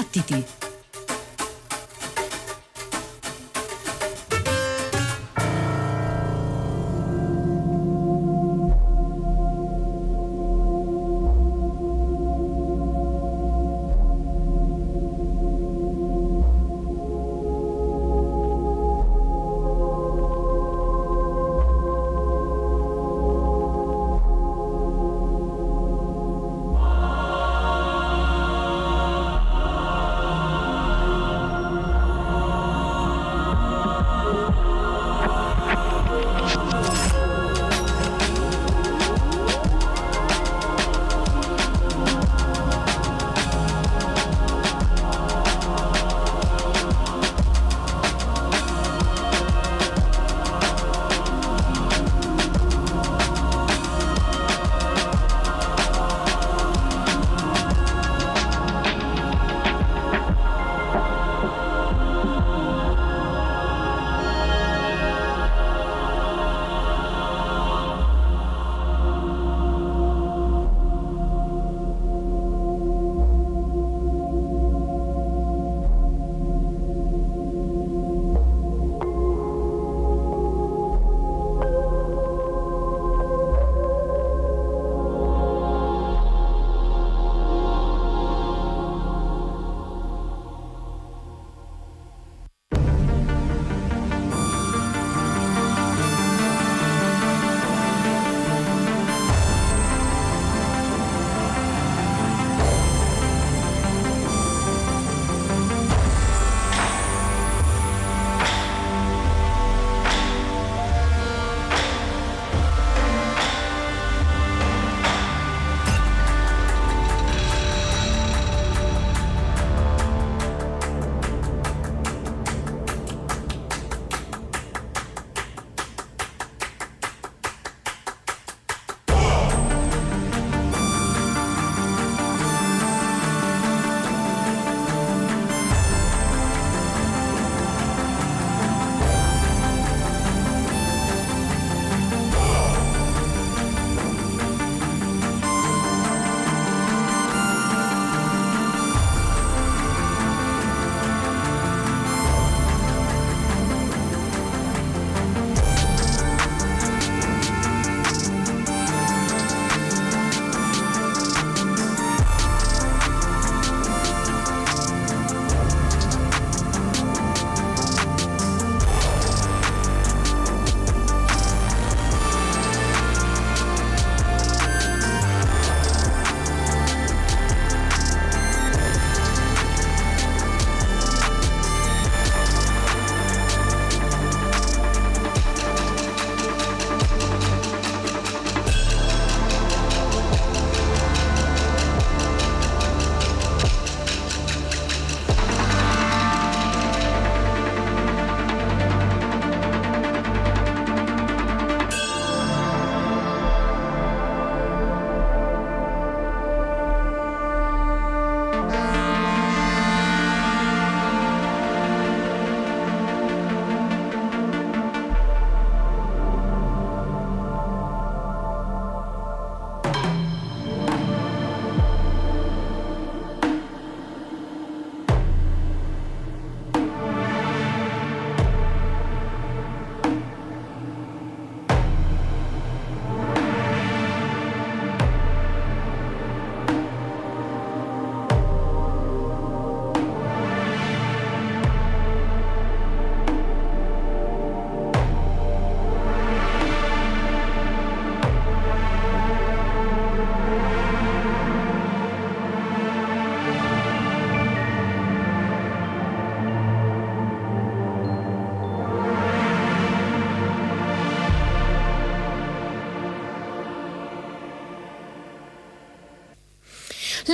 Battiti!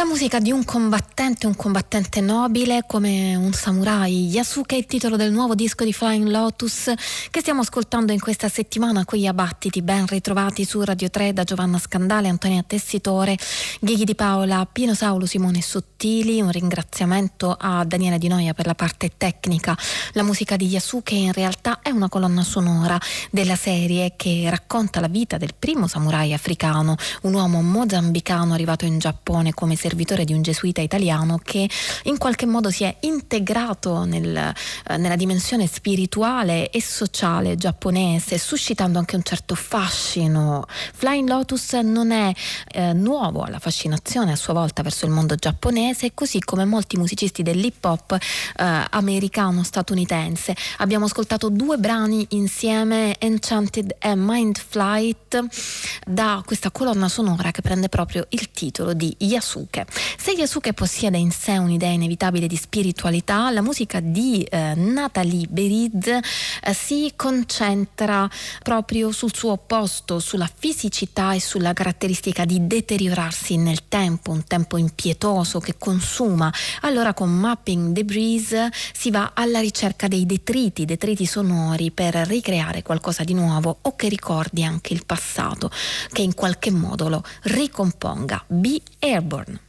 Musica di un combattente, un combattente nobile come un samurai. Yasuke è il titolo del nuovo disco di Flying Lotus che stiamo ascoltando in questa settimana qui a Battiti, ben ritrovati su Radio 3 da Giovanna Scandale, Antonia Tessitore, Ghighi di Paola, Pino Saulo, Simone Sottili. Un ringraziamento a Daniele Di Noia per la parte tecnica. La musica di Yasuke in realtà è una colonna sonora della serie che racconta la vita del primo samurai africano, un uomo mozambicano arrivato in Giappone come servitore di un gesuita italiano che in qualche modo si è integrato nel, eh, nella dimensione spirituale e sociale giapponese, suscitando anche un certo fascino. Flying Lotus non è eh, nuovo alla fascinazione a sua volta verso il mondo giapponese, così come molti musicisti dell'hip hop eh, americano-statunitense. Abbiamo ascoltato due brani insieme, Enchanted e Mind Flight, da questa colonna sonora che prende proprio il titolo di Yasuke. Se Yasuke possiede in sé un'idea inevitabile di spiritualità, la musica di eh, Natalie Berid eh, si concentra proprio sul suo opposto, sulla fisicità e sulla caratteristica di deteriorarsi nel tempo, un tempo impietoso che consuma. Allora con Mapping Debris si va alla ricerca dei detriti, detriti sonori per ricreare qualcosa di nuovo o che ricordi anche il passato, che in qualche modo lo ricomponga. Be Airborne.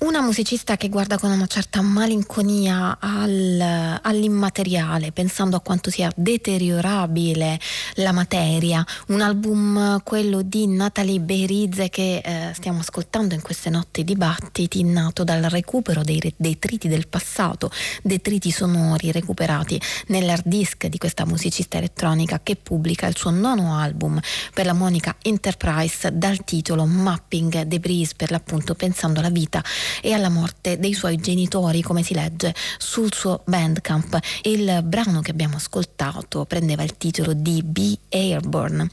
Una musicista che guarda con una certa malinconia al, all'immateriale, pensando a quanto sia deteriorabile la materia. Un album, quello di Natalie Berizze, che eh, stiamo ascoltando in queste notti dibattiti, nato dal recupero dei detriti del passato, detriti sonori recuperati nell'hard disk di questa musicista elettronica che pubblica il suo nono album per la Monica Enterprise dal titolo Mapping Debris, per l'appunto pensando alla vita e alla morte dei suoi genitori, come si legge sul suo Bandcamp. Il brano che abbiamo ascoltato prendeva il titolo di Be Airborne.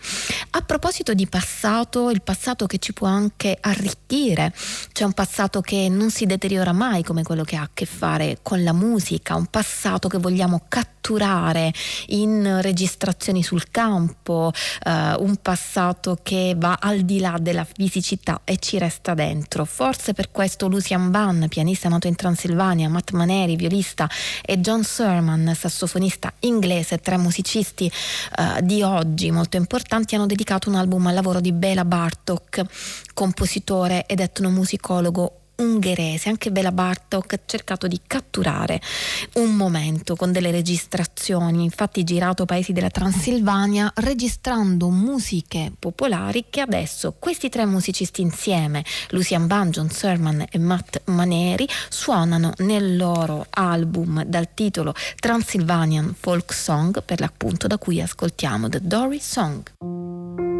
A proposito di passato, il passato che ci può anche arricchire, c'è un passato che non si deteriora mai come quello che ha a che fare con la musica, un passato che vogliamo catturare in registrazioni sul campo, eh, un passato che va al di là della fisicità e ci resta dentro. Forse per questo Lucian Bunn, pianista nato in Transilvania, Matt Maneri, violista e John Sermon, sassofonista inglese, tre musicisti uh, di oggi molto importanti, hanno dedicato un album al lavoro di Bela Bartok, compositore ed etnomusicologo ungherese, anche Bela Bartok ha cercato di catturare un momento con delle registrazioni, infatti girato paesi della Transilvania registrando musiche popolari che adesso questi tre musicisti insieme, Lucian Ban, John Serman e Matt Maneri, suonano nel loro album dal titolo Transylvanian Folk Song, per l'appunto da cui ascoltiamo The Dory Song.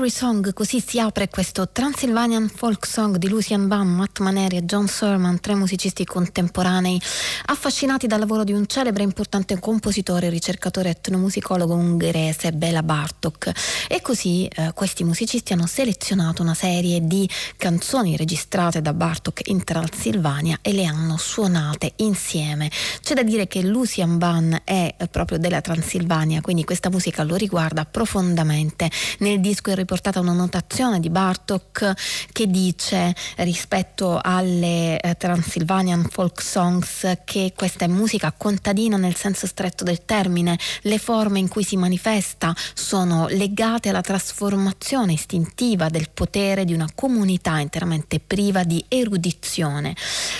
Dory Song, così si apre questo Transylvanian Folk Song di Lucian Bam, Matt Maneri e John Serman, tre musicisti contemporanei affascinati dal lavoro di un celebre e importante compositore, ricercatore etnomusicologo ungherese, Bela Bartok. E così eh, questi musicisti hanno selezionato una serie di canzoni registrate da Bartok in Transilvania e le hanno suonate insieme. C'è da dire che Lucian Ban è eh, proprio della Transilvania, quindi questa musica lo riguarda profondamente. Nel disco è riportata una notazione di Bartok che dice rispetto alle eh, Transylvanian folk songs che questa è musica contadina nel senso stretto del termine, le forme in cui si manifesta sono legate alla trasformazione istintiva del potere di una comunità interamente priva di erudizione,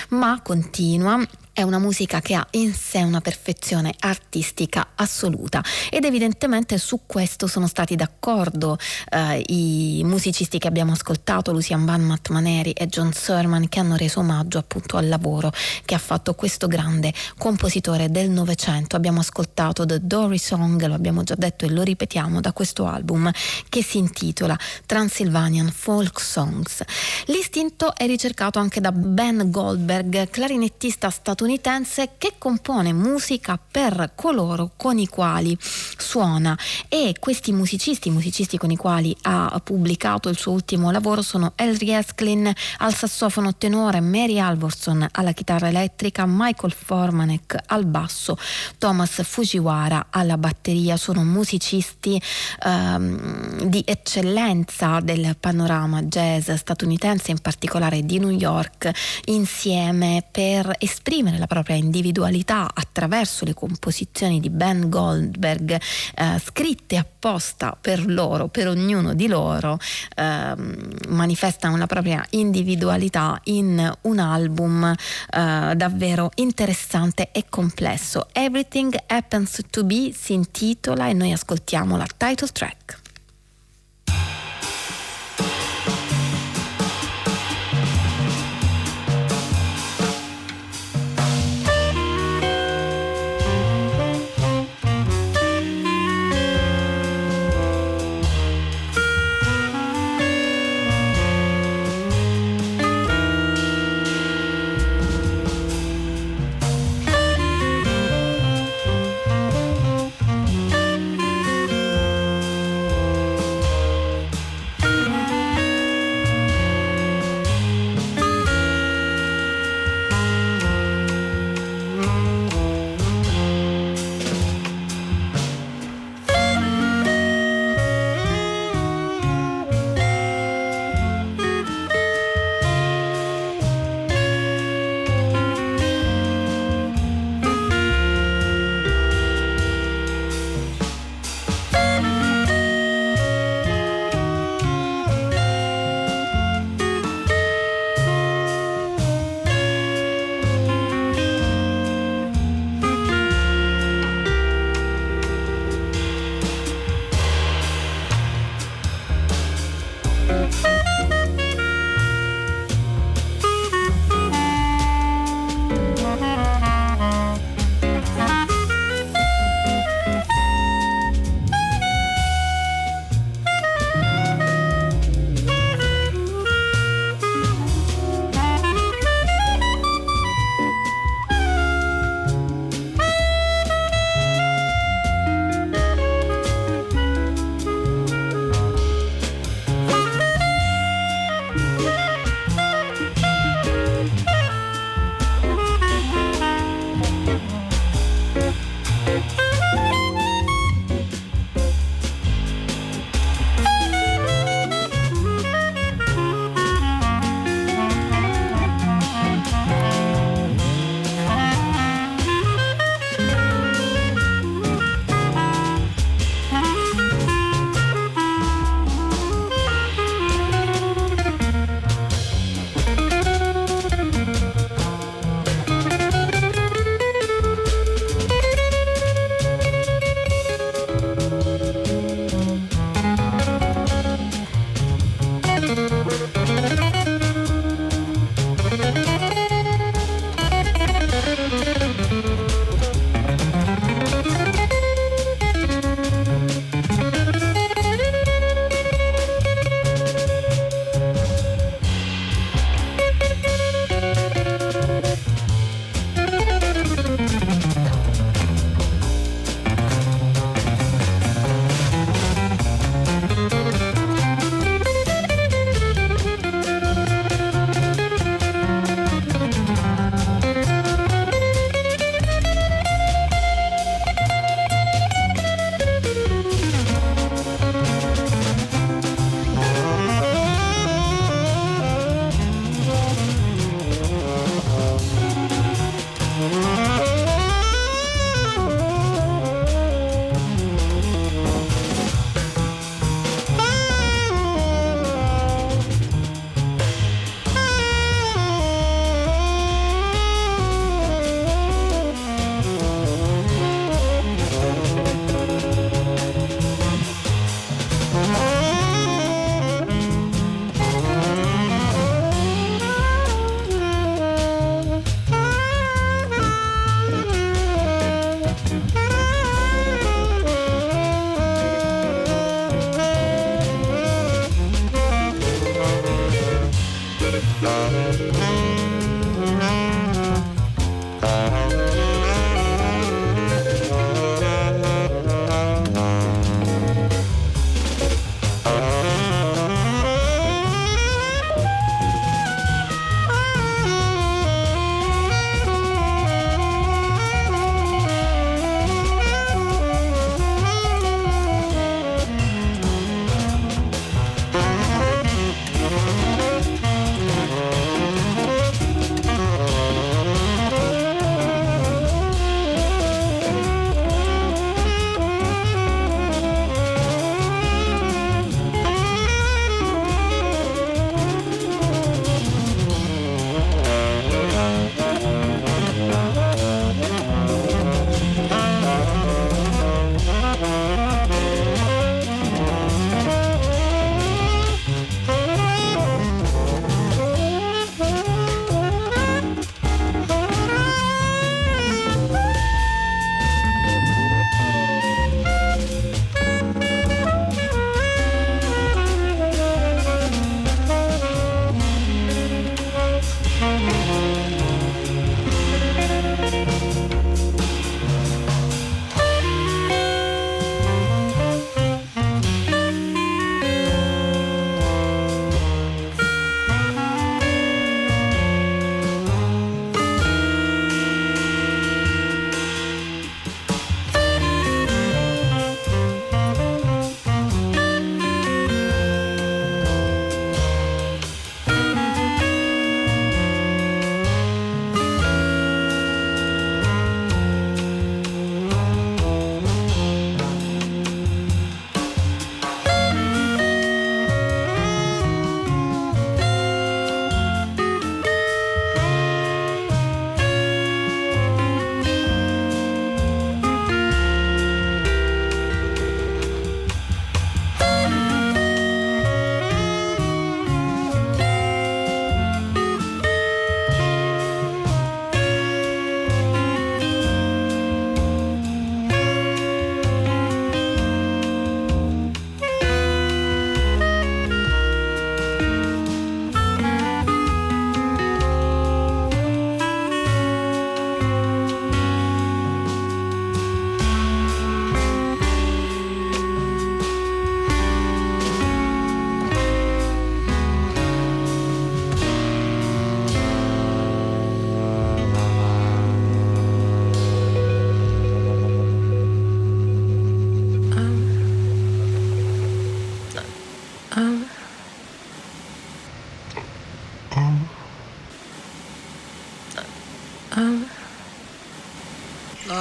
ma continua è una musica che ha in sé una perfezione artistica assoluta ed evidentemente su questo sono stati d'accordo eh, i musicisti che abbiamo ascoltato, Lucian Van Matt Maneri e John Serman, che hanno reso omaggio appunto al lavoro che ha fatto questo grande compositore del Novecento. Abbiamo ascoltato The Dory Song, lo abbiamo già detto e lo ripetiamo, da questo album che si intitola Transylvanian Folk Songs. L'istinto è ricercato anche da Ben Goldberg, clarinettista statunitense statunitense che compone musica per coloro con i quali suona. E questi musicisti, musicisti con i quali ha pubblicato il suo ultimo lavoro sono Elry Esklin al sassofono tenore, Mary Alvorson alla chitarra elettrica, Michael Formanek al basso, Thomas Fujiwara alla batteria, sono musicisti ehm, di eccellenza del panorama jazz statunitense, in particolare di New York, insieme per esprimere esprimere la propria individualità attraverso le composizioni di Ben Goldberg eh, scritte apposta per loro, per ognuno di loro, eh, manifestano la propria individualità in un album eh, davvero interessante e complesso. Everything Happens to Be si intitola e noi ascoltiamo la title track.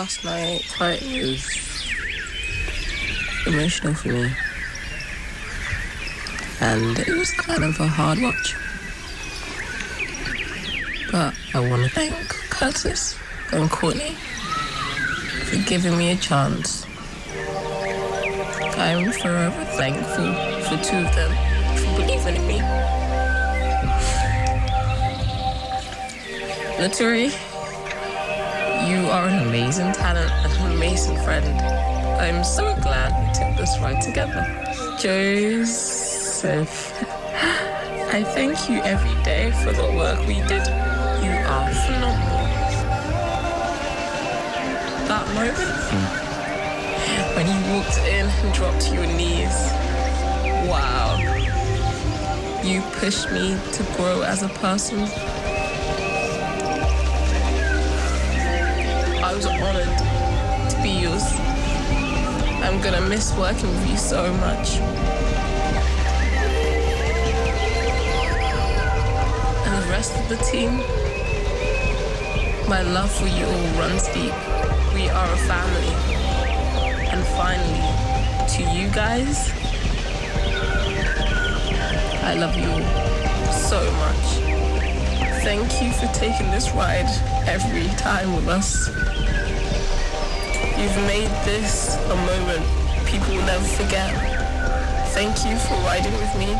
Last night quite was emotional for me. And it was kind of a hard watch. But I want to thank Curtis and Courtney for giving me a chance. I'm forever thankful for two of them for believing in me. Laturi, are an amazing talent and an amazing friend. I'm so glad we took this ride together. Joseph, I thank you every day for the work we did. You are phenomenal. That moment hmm. when you walked in and dropped to your knees. Wow. You pushed me to grow as a person. I'm gonna miss working with you so much. And the rest of the team, my love for you all runs deep. We are a family. And finally, to you guys, I love you all so much. Thank you for taking this ride every time with us. You've made this a moment people will never forget. Thank you for riding with me,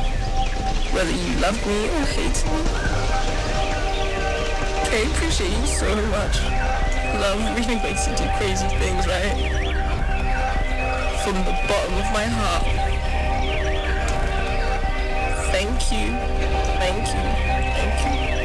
whether you loved me or hated me. I appreciate you so much. Love really makes you do crazy things, right? From the bottom of my heart. Thank you, thank you, thank you.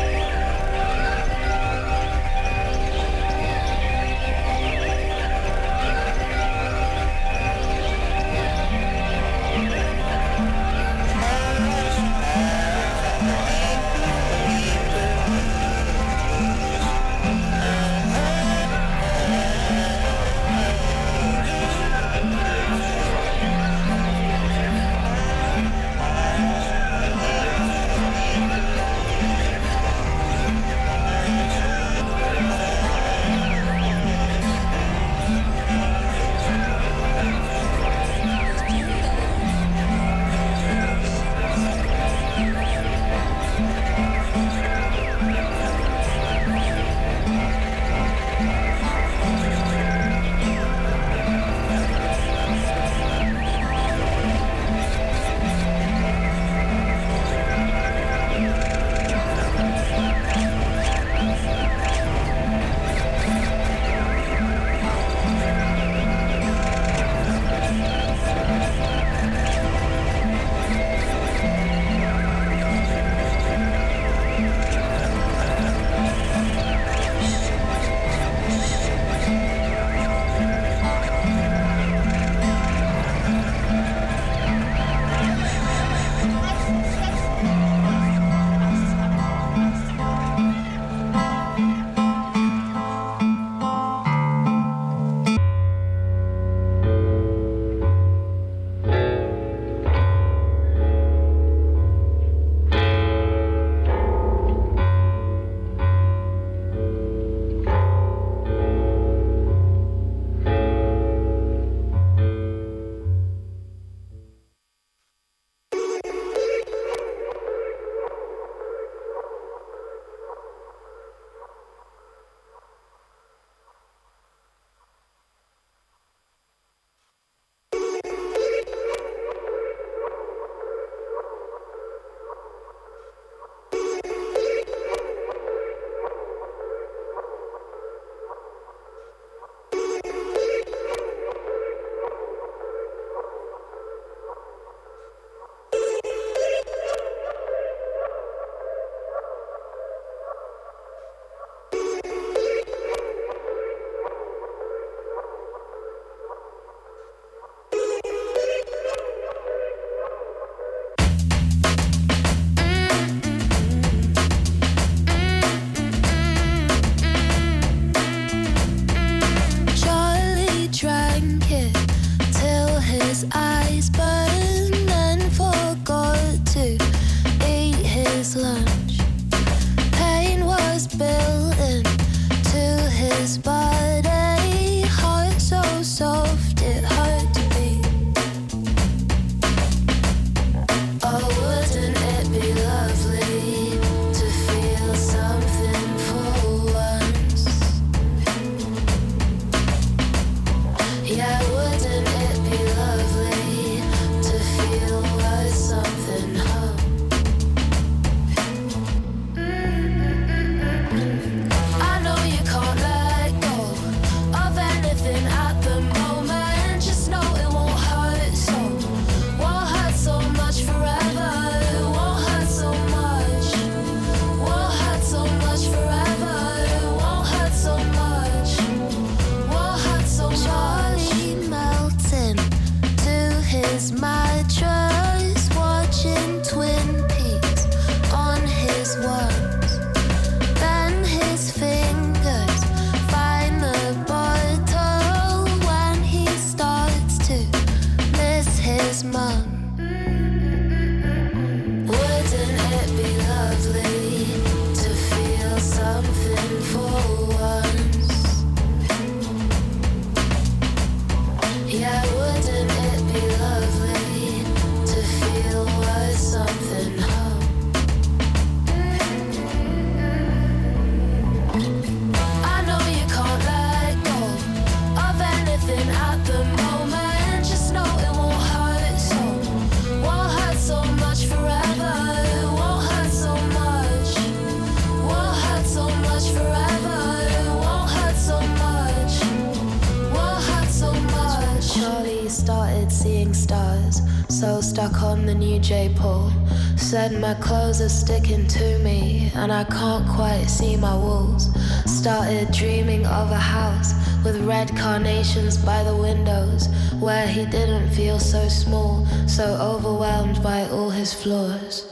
Said my clothes are sticking to me and I can't quite see my walls. Started dreaming of a house with red carnations by the windows where he didn't feel so small, so overwhelmed by all his flaws.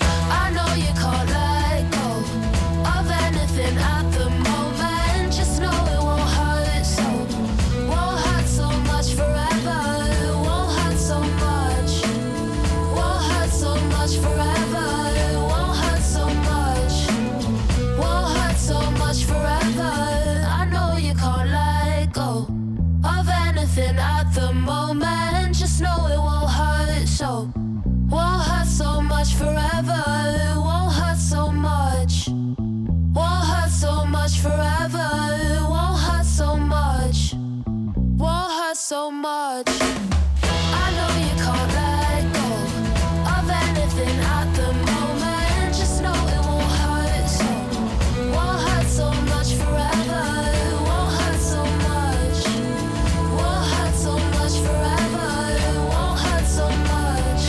I know you can't much. I know you can't let go of anything at the moment. Just know it won't hurt. Won't hurt so much forever. Won't hurt so much. Won't hurt so much forever. Won't hurt so much.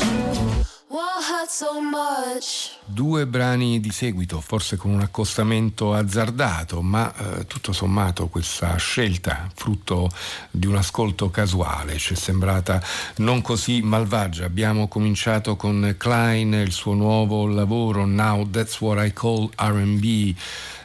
Won't hurt so much. Due brani di seguito, forse con un accostamento azzardato, ma eh, tutto sommato questa scelta, frutto di un ascolto casuale, ci è sembrata non così malvagia. Abbiamo cominciato con Klein, il suo nuovo lavoro Now That's What I Call RB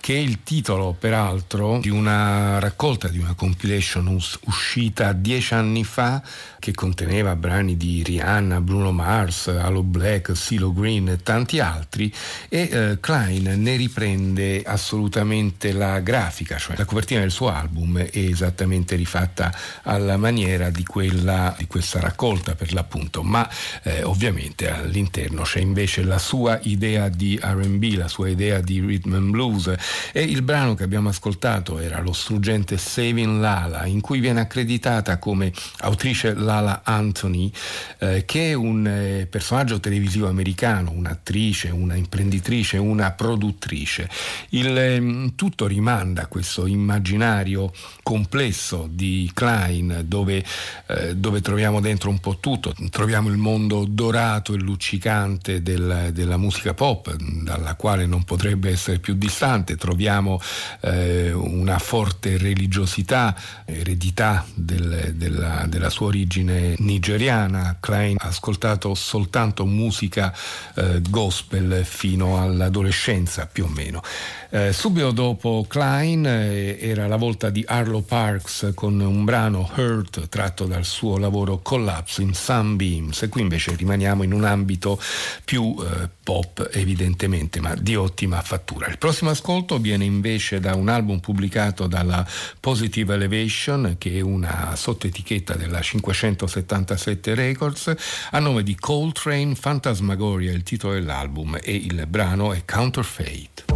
che è il titolo peraltro di una raccolta, di una compilation us- uscita dieci anni fa che conteneva brani di Rihanna, Bruno Mars, Halo Black, CeeLo Green e tanti altri e eh, Klein ne riprende assolutamente la grafica, cioè la copertina del suo album è esattamente rifatta alla maniera di quella di questa raccolta per l'appunto, ma eh, ovviamente all'interno c'è invece la sua idea di R&B, la sua idea di rhythm and blues e il brano che abbiamo ascoltato era lo struggente Saving Lala, in cui viene accreditata come autrice Lala Anthony, eh, che è un eh, personaggio televisivo americano, un'attrice, una imprenditrice, una produttrice. Il, eh, tutto rimanda a questo immaginario complesso di Klein, dove, eh, dove, troviamo dentro un po' tutto. Troviamo il mondo dorato e luccicante del, della musica pop, dalla quale non potrebbe essere più distante troviamo eh, una forte religiosità, eredità del, della, della, sua origine nigeriana. Klein ha ascoltato soltanto musica eh, gospel fino all'adolescenza più o meno. Eh, subito dopo Klein eh, era la volta di Arlo Parks con un brano Hurt tratto dal suo lavoro Collapse in Sunbeams e qui invece rimaniamo in un ambito più eh, pop evidentemente ma di ottima fattura. Il prossimo ascolto viene invece da un album pubblicato dalla Positive Elevation che è una sottoetichetta della 577 Records a nome di Coltrane Phantasmagoria il titolo dell'album e il brano è Counterfeit.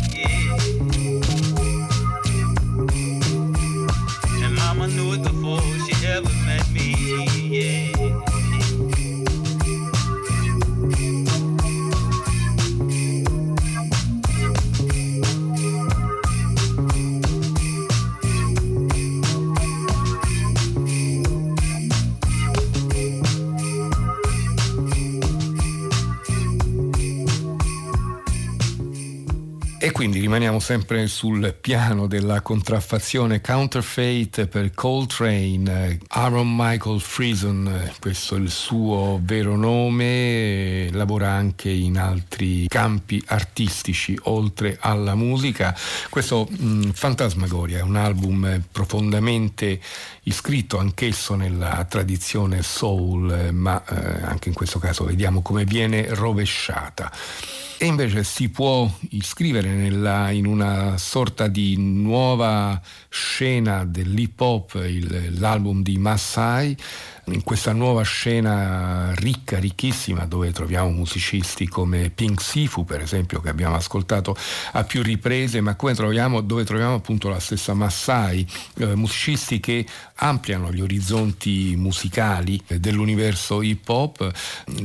quindi rimaniamo sempre sul piano della contraffazione counterfeit per Coltrane, Aaron Michael Friesen, questo è il suo vero nome, lavora anche in altri campi artistici oltre alla musica. Questo mh, Fantasmagoria è un album profondamente iscritto anch'esso nella tradizione soul, eh, ma eh, anche in questo caso vediamo come viene rovesciata. E invece si può iscrivere nella, in una sorta di nuova scena dell'hip hop, l'album di Massai, in questa nuova scena ricca, ricchissima, dove troviamo musicisti come Pink Sifu, per esempio, che abbiamo ascoltato a più riprese, ma troviamo, dove troviamo appunto la stessa Massai, eh, musicisti che ampliano gli orizzonti musicali dell'universo hip hop.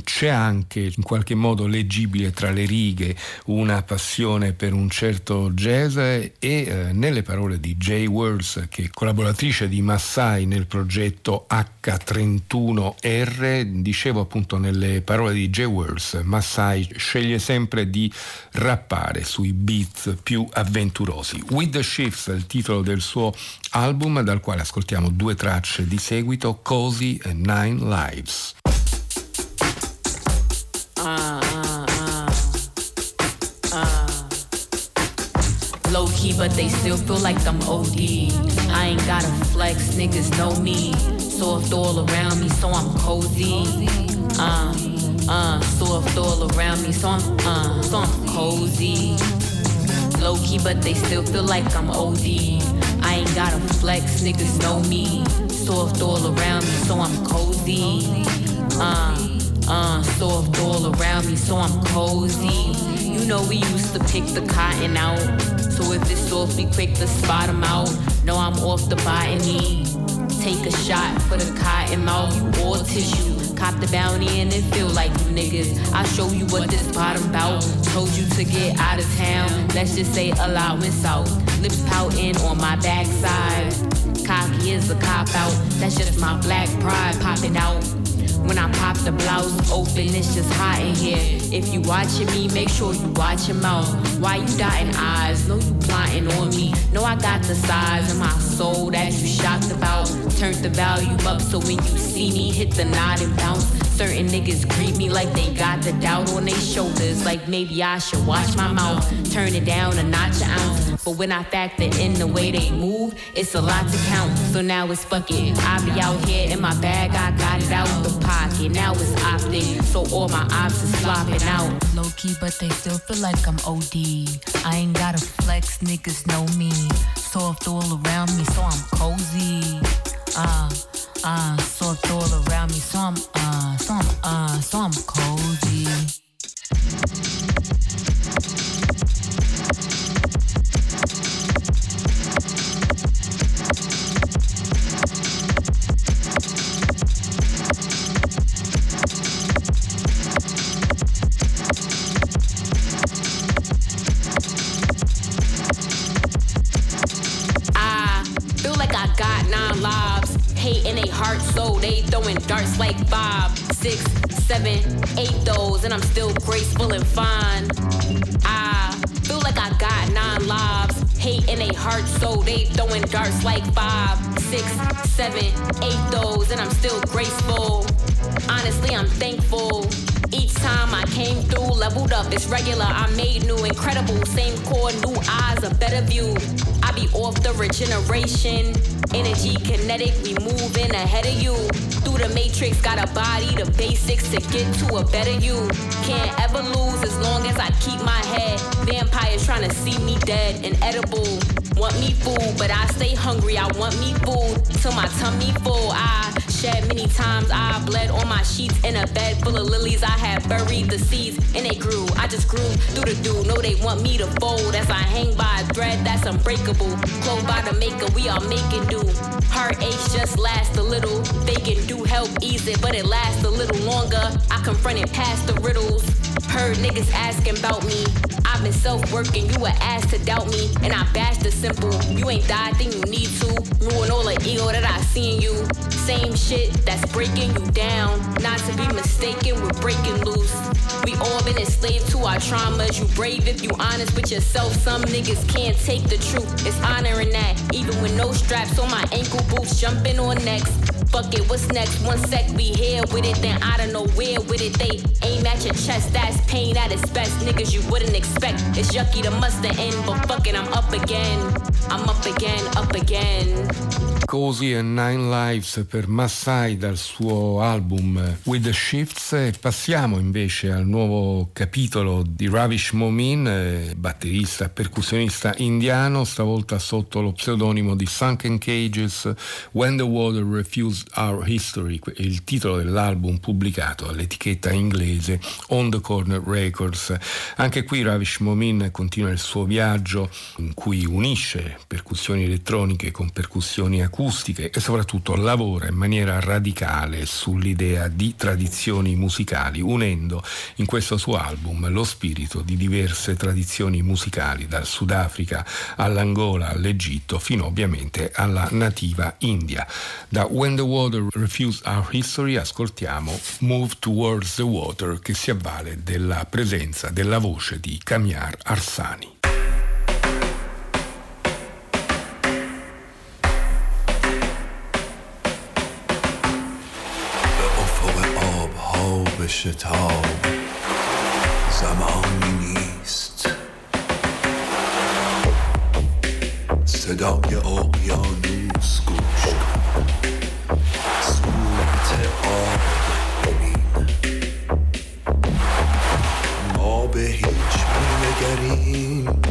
C'è anche in qualche modo leggibile tra le righe una passione per un certo jazz e eh, nelle parole di Jay Words, che è collaboratrice di Massai nel progetto H31R, dicevo appunto nelle parole di Jay Words, Massai sceglie sempre di rappare sui beat più avventurosi. With the Shifts è il titolo del suo album dal quale ascoltiamo due tracce di seguito, Cozy e Nine Lives. Key, but they still feel like I'm OD. I ain't gotta flex, niggas know me. Soft all around me, so I'm cozy. Uh, uh, soft all around me, so I'm, uh, so I'm cozy. Low key, but they still feel like I'm OD. I ain't gotta flex, niggas know me. Soft all around me, so I'm cozy. Uh, uh, soft all around me, so I'm cozy. You know we used to pick the cotton out. So if it's soft, be quick to spot 'em out. No, I'm off the botany. Take a shot for the cotton mouth, you all tissue. Cop the bounty and it feel like you niggas. I show you what this bottom bout. Told you to get out of town. Let's just say a lot allowance out. Lips pouting on my backside. Cocky is a cop out. That's just my black pride popping out. When I pop the blouse open, it's just hot in here. If you watching me, make sure you watch your mouth. Why you dotting eyes? No, you plotting on me. No, I got the size of my soul that you shocked about. Turned the volume up so when you see me, hit the nod and bounce. Certain niggas greet me like they got the doubt on their shoulders. Like maybe I should watch my mouth, turn it down a notch an ounce. But when I factor in the way they move, it's a lot to count. So now it's fuck it. I be out here in my bag, I got it out the pocket. Now it's optic, so all my ops is flopping out. Low key, but they still feel like I'm OD. I ain't gotta flex, niggas know me. Soft all around me, so I'm cozy. Uh, uh, soft all around me, so I'm, uh, so I'm, uh, so I'm cozy. Like five, six, seven, eight those, and I'm still graceful and fine. I feel like I got nine lives. Hate in a heart, so they throwing darts like five, six, seven, eight those, and I'm still graceful. Honestly, I'm thankful. Time I came through, leveled up, it's regular. I made new, incredible, same core, new eyes, a better view. I be off the regeneration. Energy kinetic, we moving ahead of you. Through the matrix, got a body, the basics to get to a better you. Can't ever lose as long as I keep my head. Vampires trying to see me dead and edible. Want me food, but I stay hungry. I want me food till my tummy full. I shed many times. I bled on my sheets in a bed full of lilies. I had buried the seeds and they grew. I just grew through the dew. Know they want me to fold as I hang by a thread that's unbreakable. Clothed by the maker, we are making do. Heartaches just last a little. They can do help ease it, but it lasts a little longer. I confronted past the riddles. Heard niggas asking about me. I've been self-working, you were asked to doubt me, and I bashed the simple. You ain't died, then you need to. Ruin all the ego that I see in you. Same shit that's breaking you down. Not to be mistaken, we're breaking loose. We all been enslaved to our traumas. You brave if you honest with yourself. Some niggas can't take the truth. It's honoring that. Even with no straps on my ankle boots, jumping on necks. Fuck it, what's next? One sec, we here with it, then I don't know where with it. They aim at your chest, that's pain at its best. Niggas you wouldn't expect. It's yucky to must end, but fuck it, I'm up again. I'm up again, up again. Cozy and Nine Lives per Massai dal suo album With the Shifts e passiamo invece al nuovo capitolo di Ravish Momin, eh, batterista percussionista indiano, stavolta sotto lo pseudonimo di Sunken Cages When the Water Refused Our History, il titolo dell'album pubblicato all'etichetta inglese On the Corner Records. Anche qui Ravish Momin continua il suo viaggio in cui unisce percussioni elettroniche con percussioni acustiche acustiche e soprattutto lavora in maniera radicale sull'idea di tradizioni musicali, unendo in questo suo album lo spirito di diverse tradizioni musicali, dal Sudafrica all'Angola, all'Egitto, fino ovviamente alla nativa India. Da When the Water Refused Our History ascoltiamo Move Towards the Water che si avvale della presenza della voce di Kamiar Arsani. شتاب زمانی نیست. صدای اقیانوس گوش کن. سکوت آب. ما به هیچ نگریم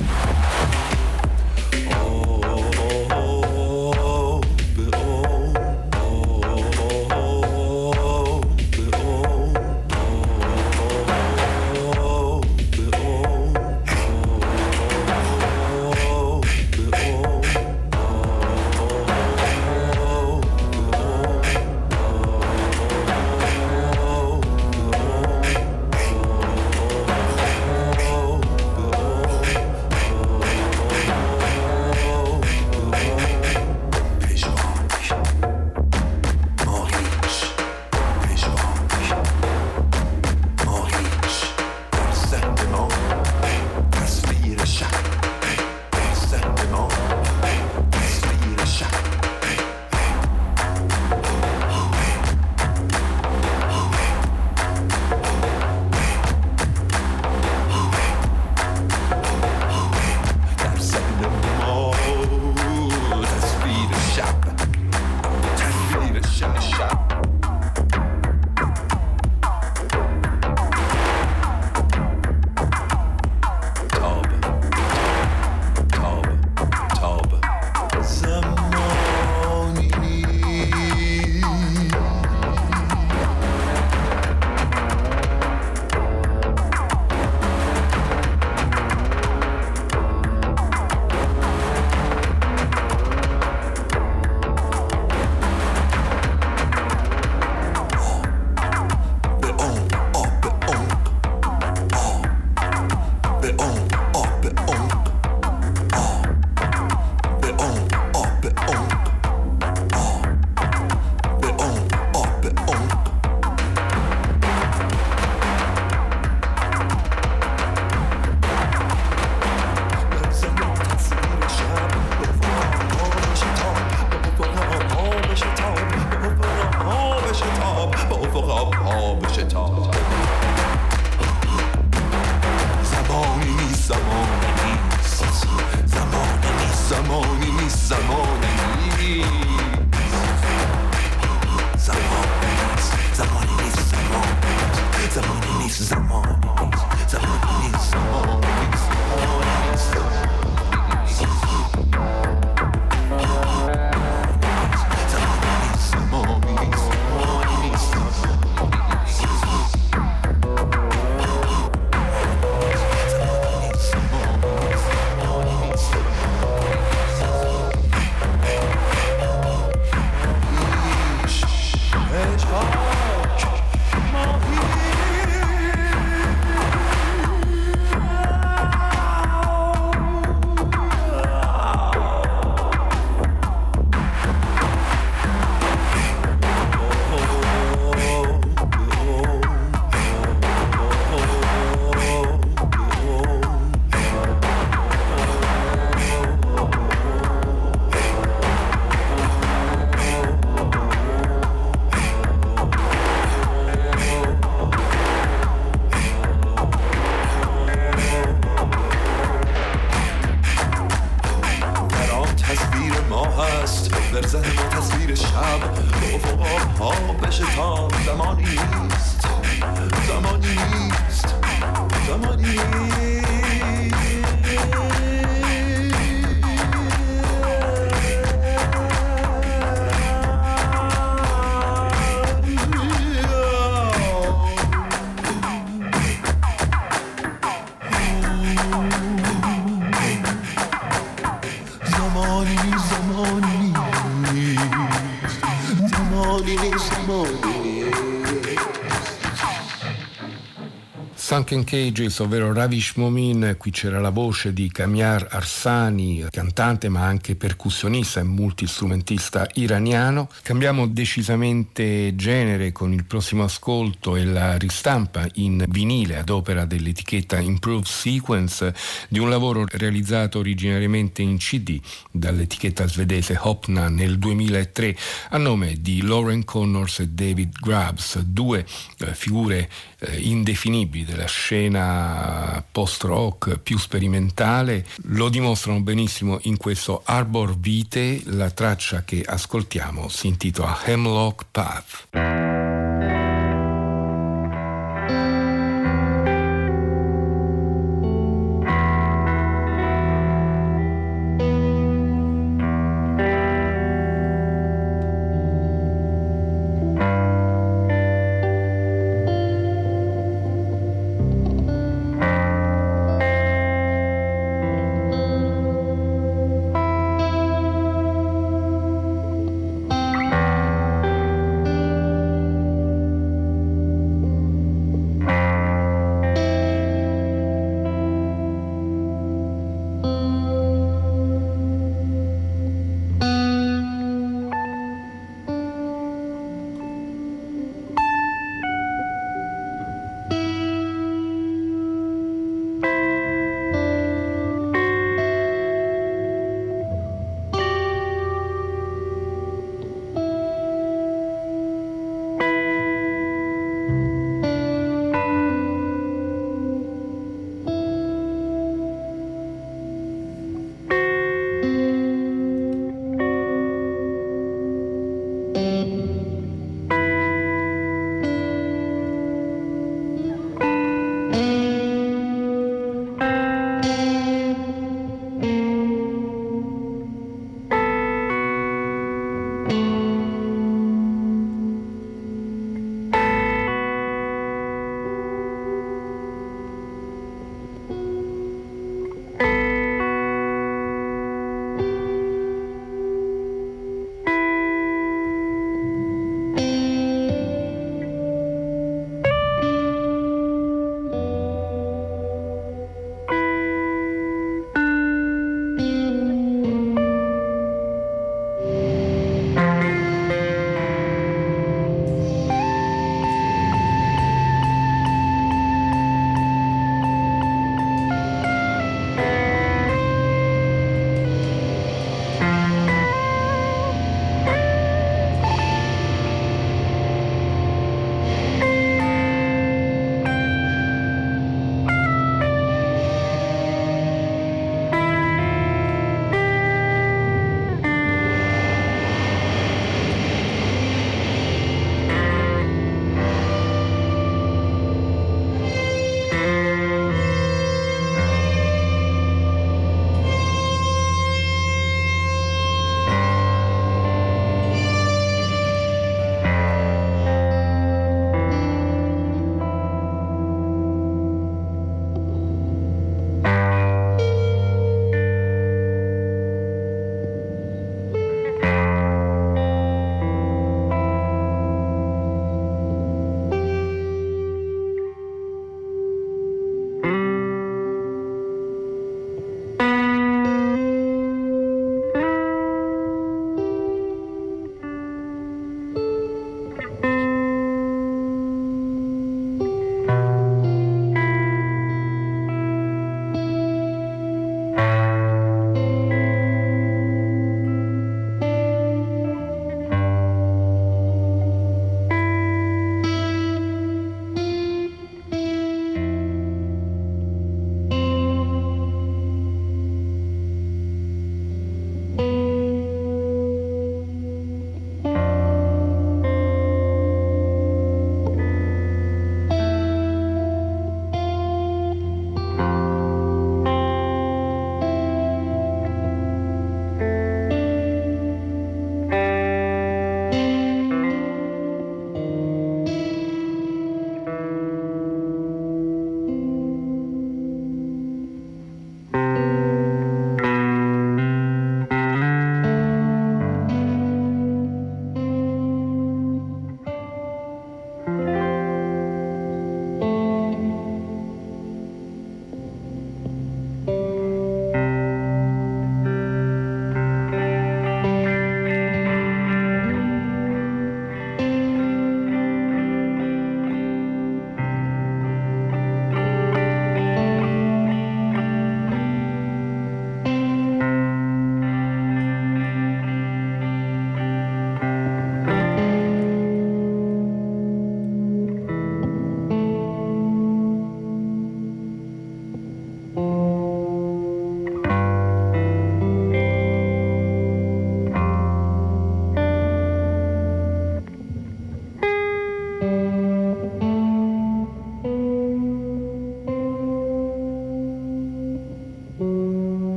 Sunken Cages, ovvero Ravish Momin, qui c'era la voce di Kamiar Arsani, cantante ma anche percussionista e multistrumentista iraniano. Cambiamo decisamente genere con il prossimo ascolto e la ristampa in vinile ad opera dell'etichetta Improved Sequence di un lavoro realizzato originariamente in CD dall'etichetta svedese Hopna nel 2003 a nome di Lauren Connors e David Grubbs, due eh, figure eh, indefinibili della scena post-rock più sperimentale, lo dimostrano benissimo in questo Arbor Vitae, la traccia che ascoltiamo si intitola Hemlock Path.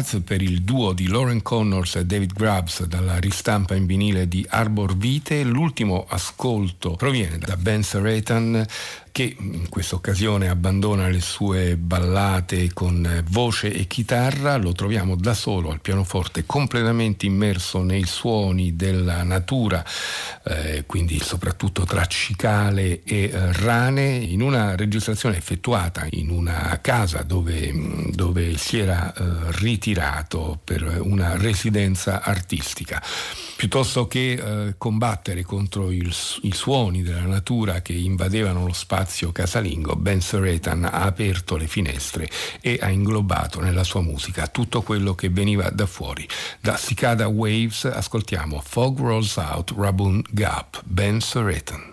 Path per il duo di Lauren Connors e David Grubbs dalla ristampa in vinile di Arbor Vite. L'ultimo ascolto proviene da Ben Seratan che in questa occasione abbandona le sue ballate con voce e chitarra, lo troviamo da solo al pianoforte completamente immerso nei suoni della natura, eh, quindi soprattutto tra cicale e eh, rane, in una registrazione effettuata in una casa dove, dove si era eh, ritirato per una residenza artistica. Piuttosto che eh, combattere contro il, i suoni della natura che invadevano lo spazio casalingo, Ben Seratan ha aperto le finestre e ha inglobato nella sua musica tutto quello che veniva da fuori. Da Cicada Waves ascoltiamo Fog Rolls Out Raboon Gap, Ben Seratan.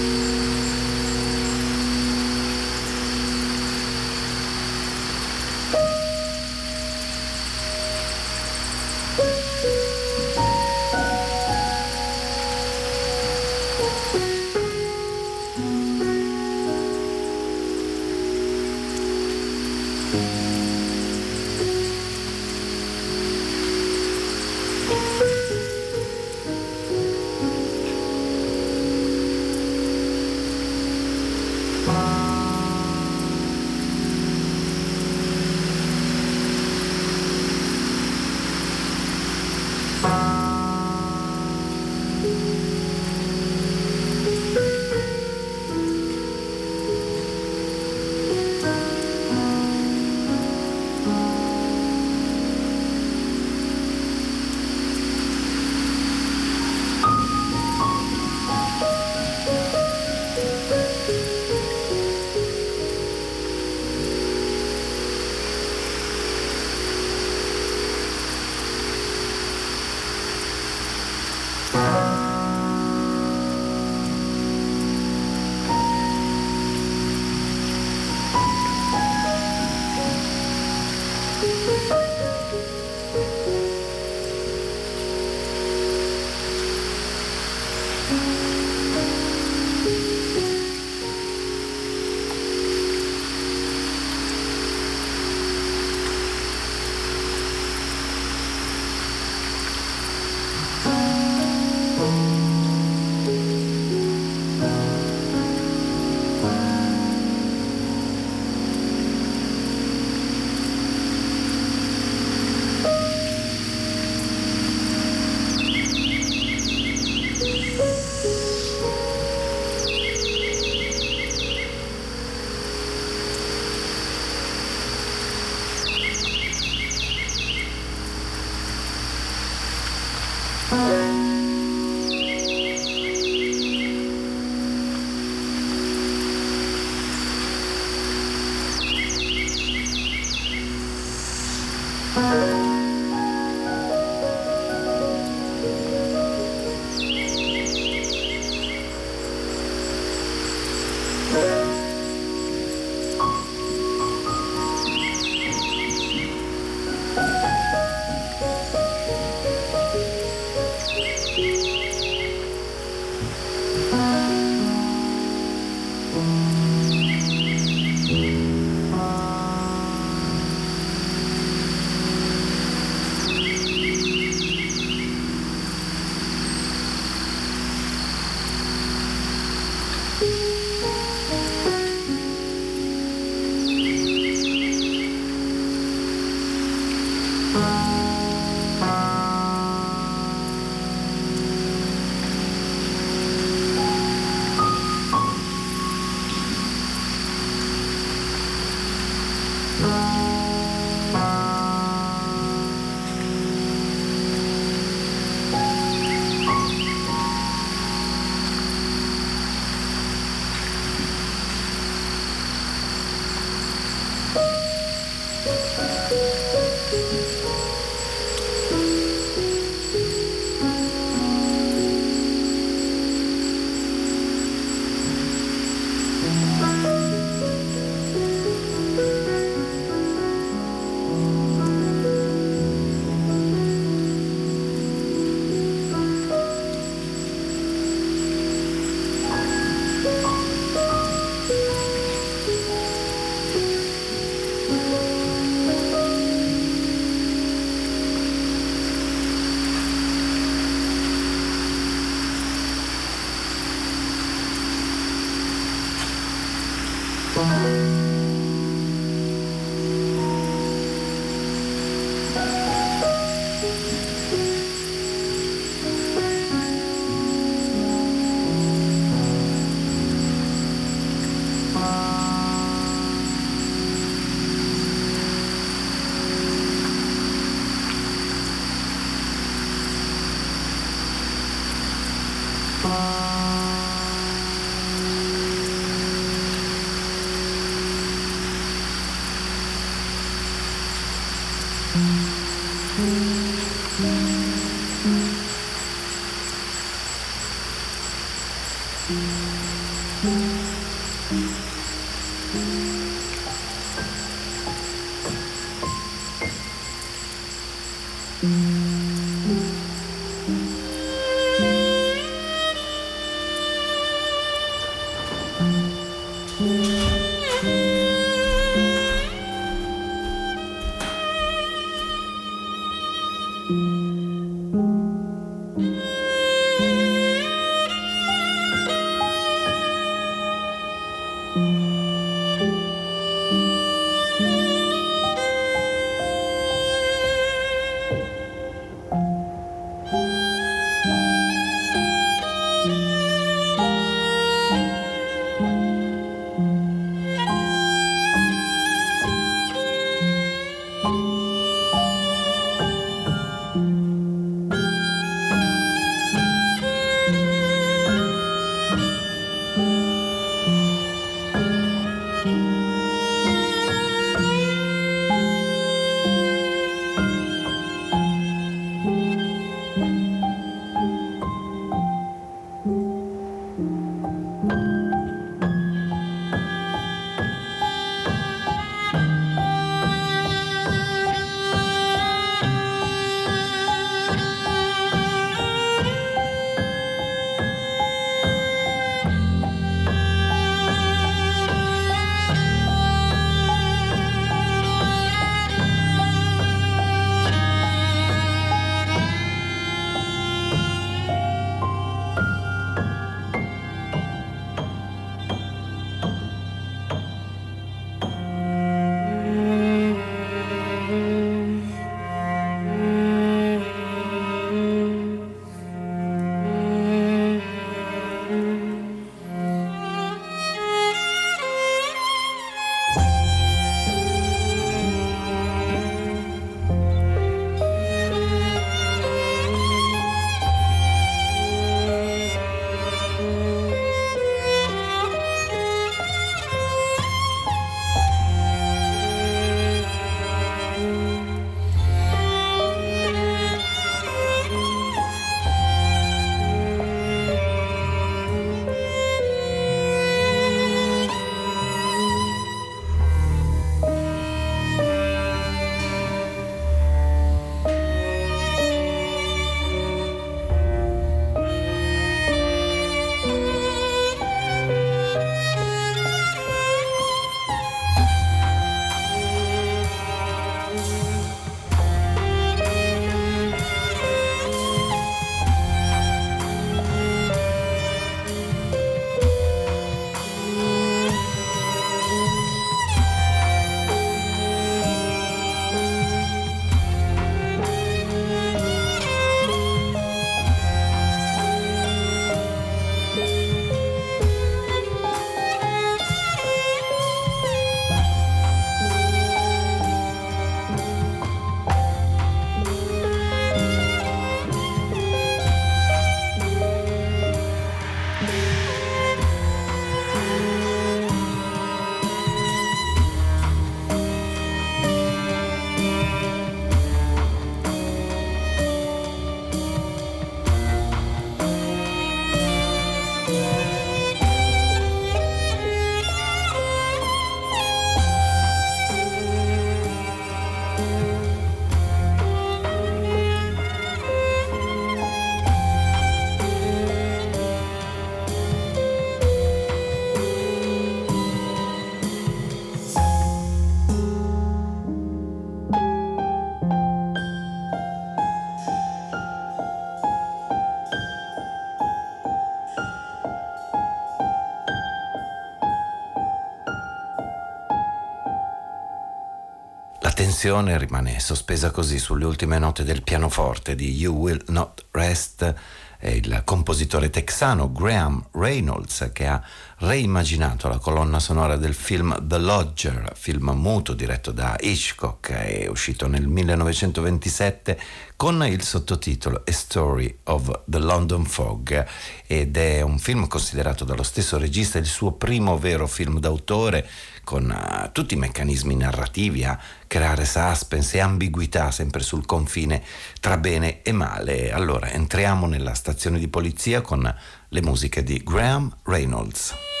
Tensione rimane sospesa così sulle ultime note del pianoforte di You Will Not Rest. È il compositore texano Graham Reynolds che ha reimmaginato la colonna sonora del film The Lodger, film muto diretto da Hitchcock, è uscito nel 1927 con il sottotitolo A Story of the London Fog ed è un film considerato dallo stesso regista il suo primo vero film d'autore con uh, tutti i meccanismi narrativi a creare suspense e ambiguità sempre sul confine tra bene e male. Allora entriamo nella stazione di polizia con le musiche di Graham Reynolds.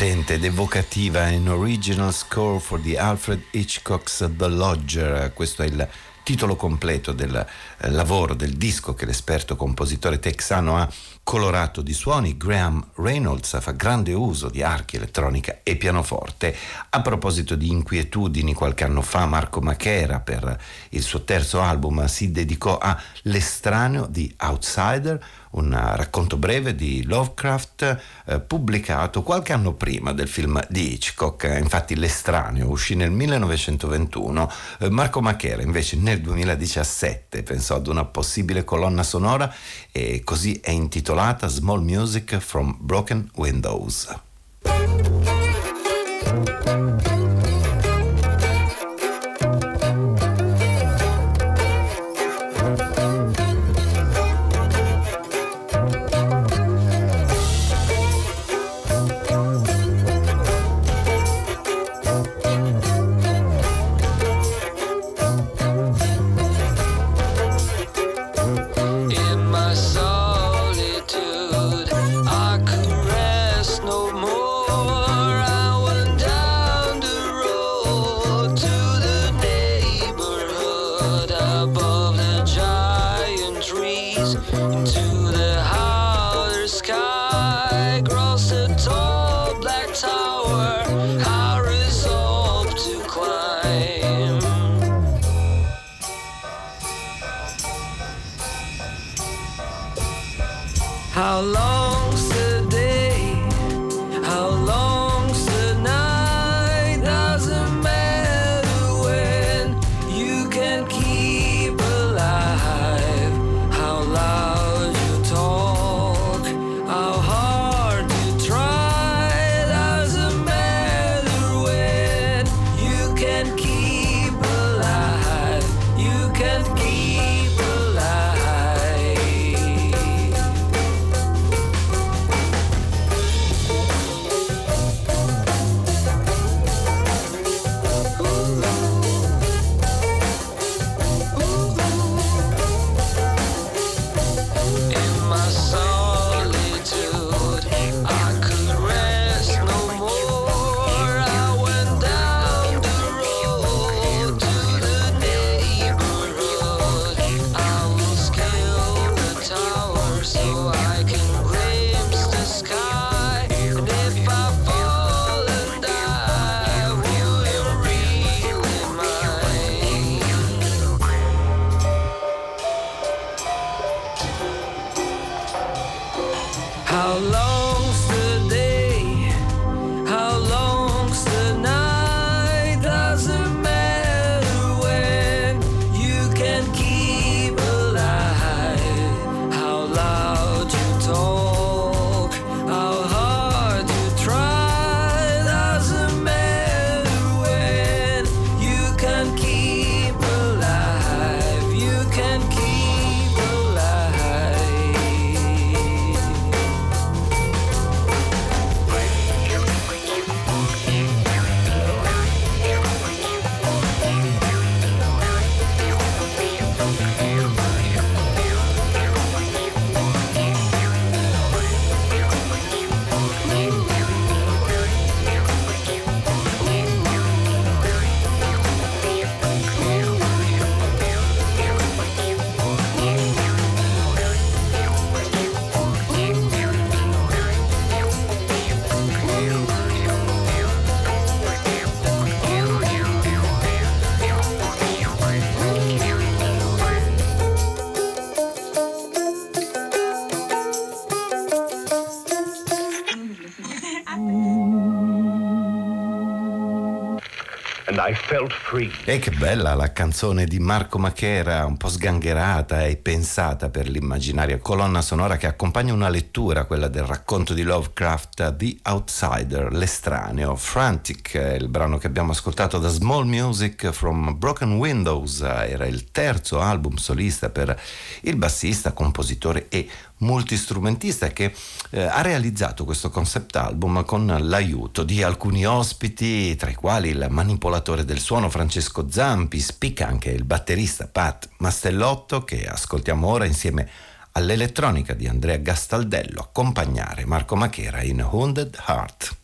Potente ed evocativa in original score for the Alfred Hitchcock's The Lodger. Questo è il titolo completo del eh, lavoro, del disco che l'esperto compositore texano ha colorato di suoni, Graham Reynolds fa grande uso di archi, elettronica e pianoforte. A proposito di inquietudini, qualche anno fa Marco Machera per il suo terzo album si dedicò a L'estraneo di Outsider, un racconto breve di Lovecraft eh, pubblicato qualche anno prima del film di Hitchcock. Infatti L'estraneo uscì nel 1921. Eh, Marco Machera invece nel 2017 pensò ad una possibile colonna sonora e così è intitolata Small Music from Broken Windows. I felt free. E che bella la canzone di Marco Machera, un po' sgangherata e pensata per l'immaginaria colonna sonora che accompagna una lettura, quella del racconto di Lovecraft, The Outsider, l'estraneo. Frantic, il brano che abbiamo ascoltato da Small Music from Broken Windows, era il terzo album solista per il bassista, compositore e multistrumentista che eh, ha realizzato questo concept album con l'aiuto di alcuni ospiti, tra i quali il manipolatore del suono Francesco Zampi, spicca anche il batterista Pat Mastellotto che ascoltiamo ora insieme all'elettronica di Andrea Gastaldello accompagnare Marco Machera in Wounded Heart.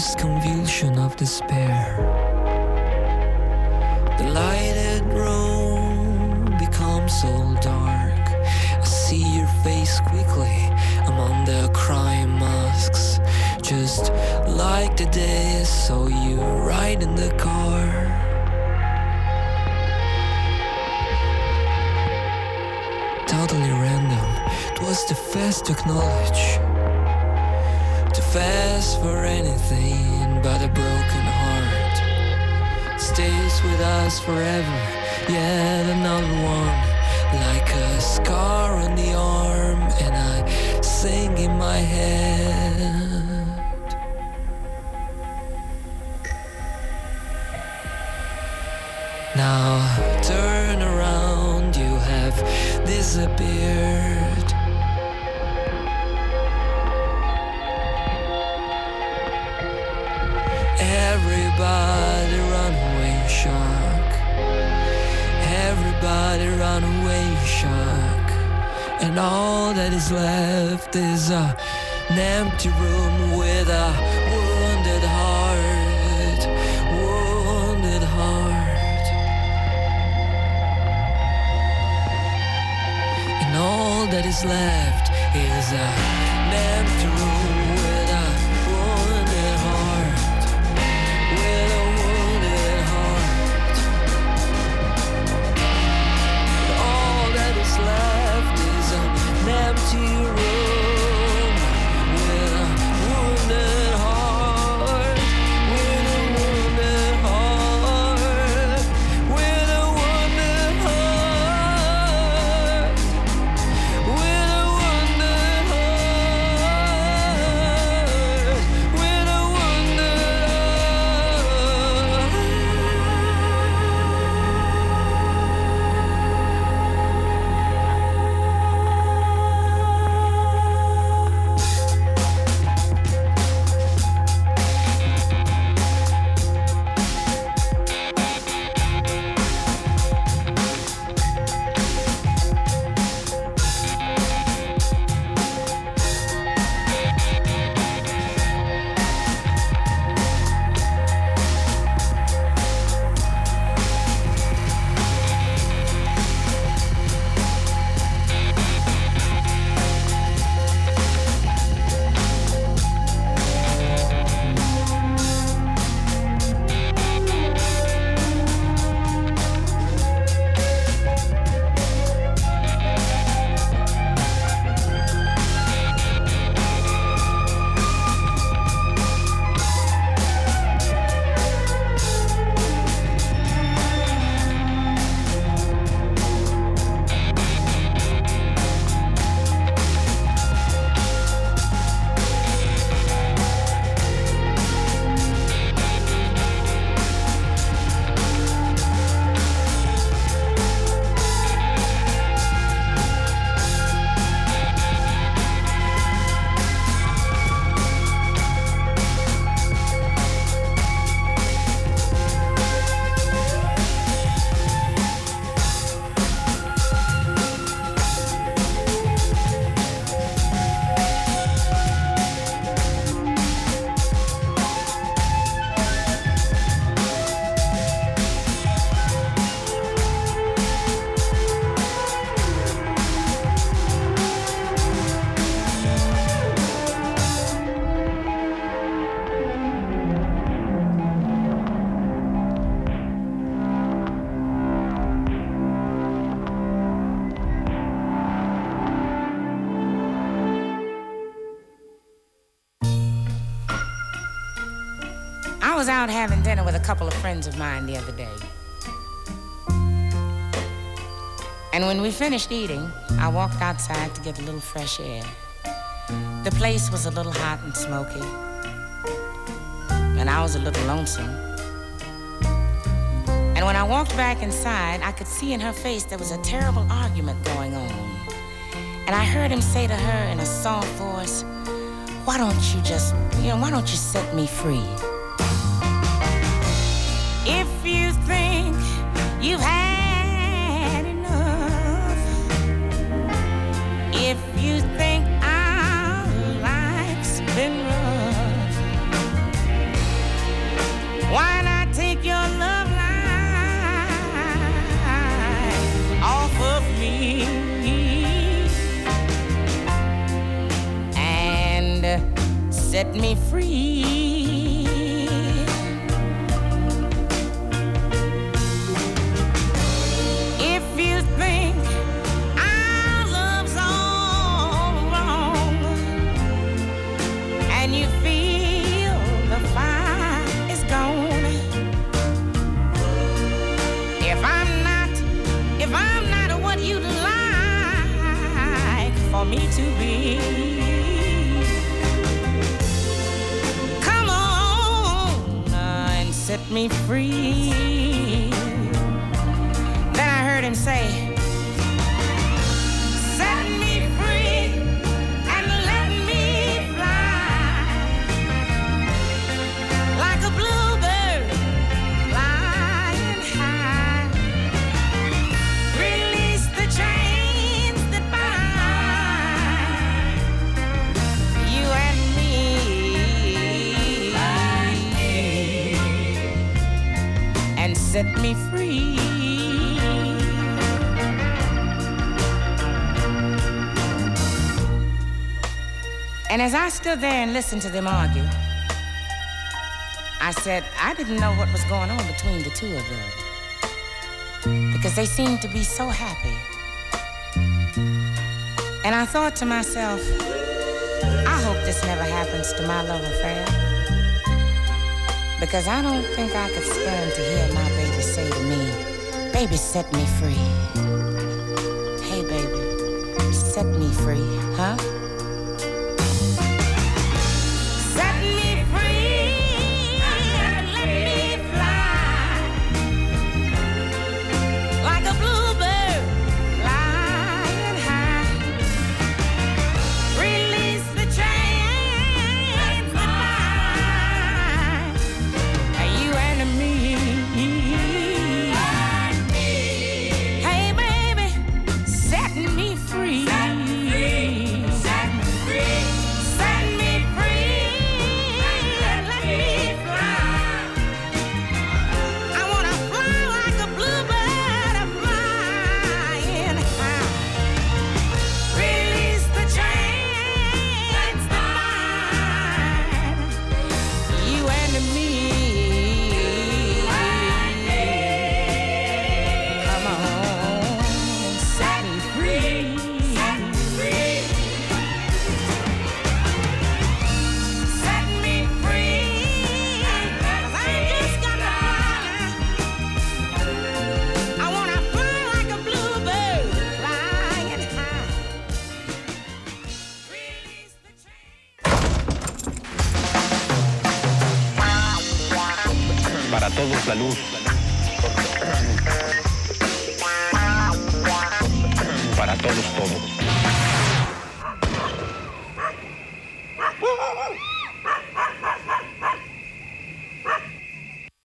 Blackest convulsion of despair. The lighted room becomes so dark. I see your face quickly among the crying masks. Just like the day saw you ride in the car. Totally random, it was the first to acknowledge. Fast for anything but a broken heart stays with us forever. Yet another one, like a scar on the arm, and I sing in my head. Now turn around, you have disappeared. And all that is left is a, an empty room with a wounded heart. Wounded heart. And all that is left is a, an empty room out having dinner with a couple of friends of mine the other day. And when we finished eating, I walked outside to get a little fresh air. The place was a little hot and smoky, and I was a little lonesome. And when I walked back inside, I could see in her face there was a terrible argument going on. And I heard him say to her in a soft voice, Why don't you just, you know, why don't you set me free? If you think you've had enough, if you think our life's been rough, why not take your love line off of me? And set me free. Me free. Then I heard him say, set me free. And as I stood there and listened to them argue, I said, I didn't know what was going on between the two of them. Because they seemed to be so happy. And I thought to myself, I hope this never happens to my love affair. Because I don't think I could stand to hear my Baby, set me free. Hey, baby, set me free, huh?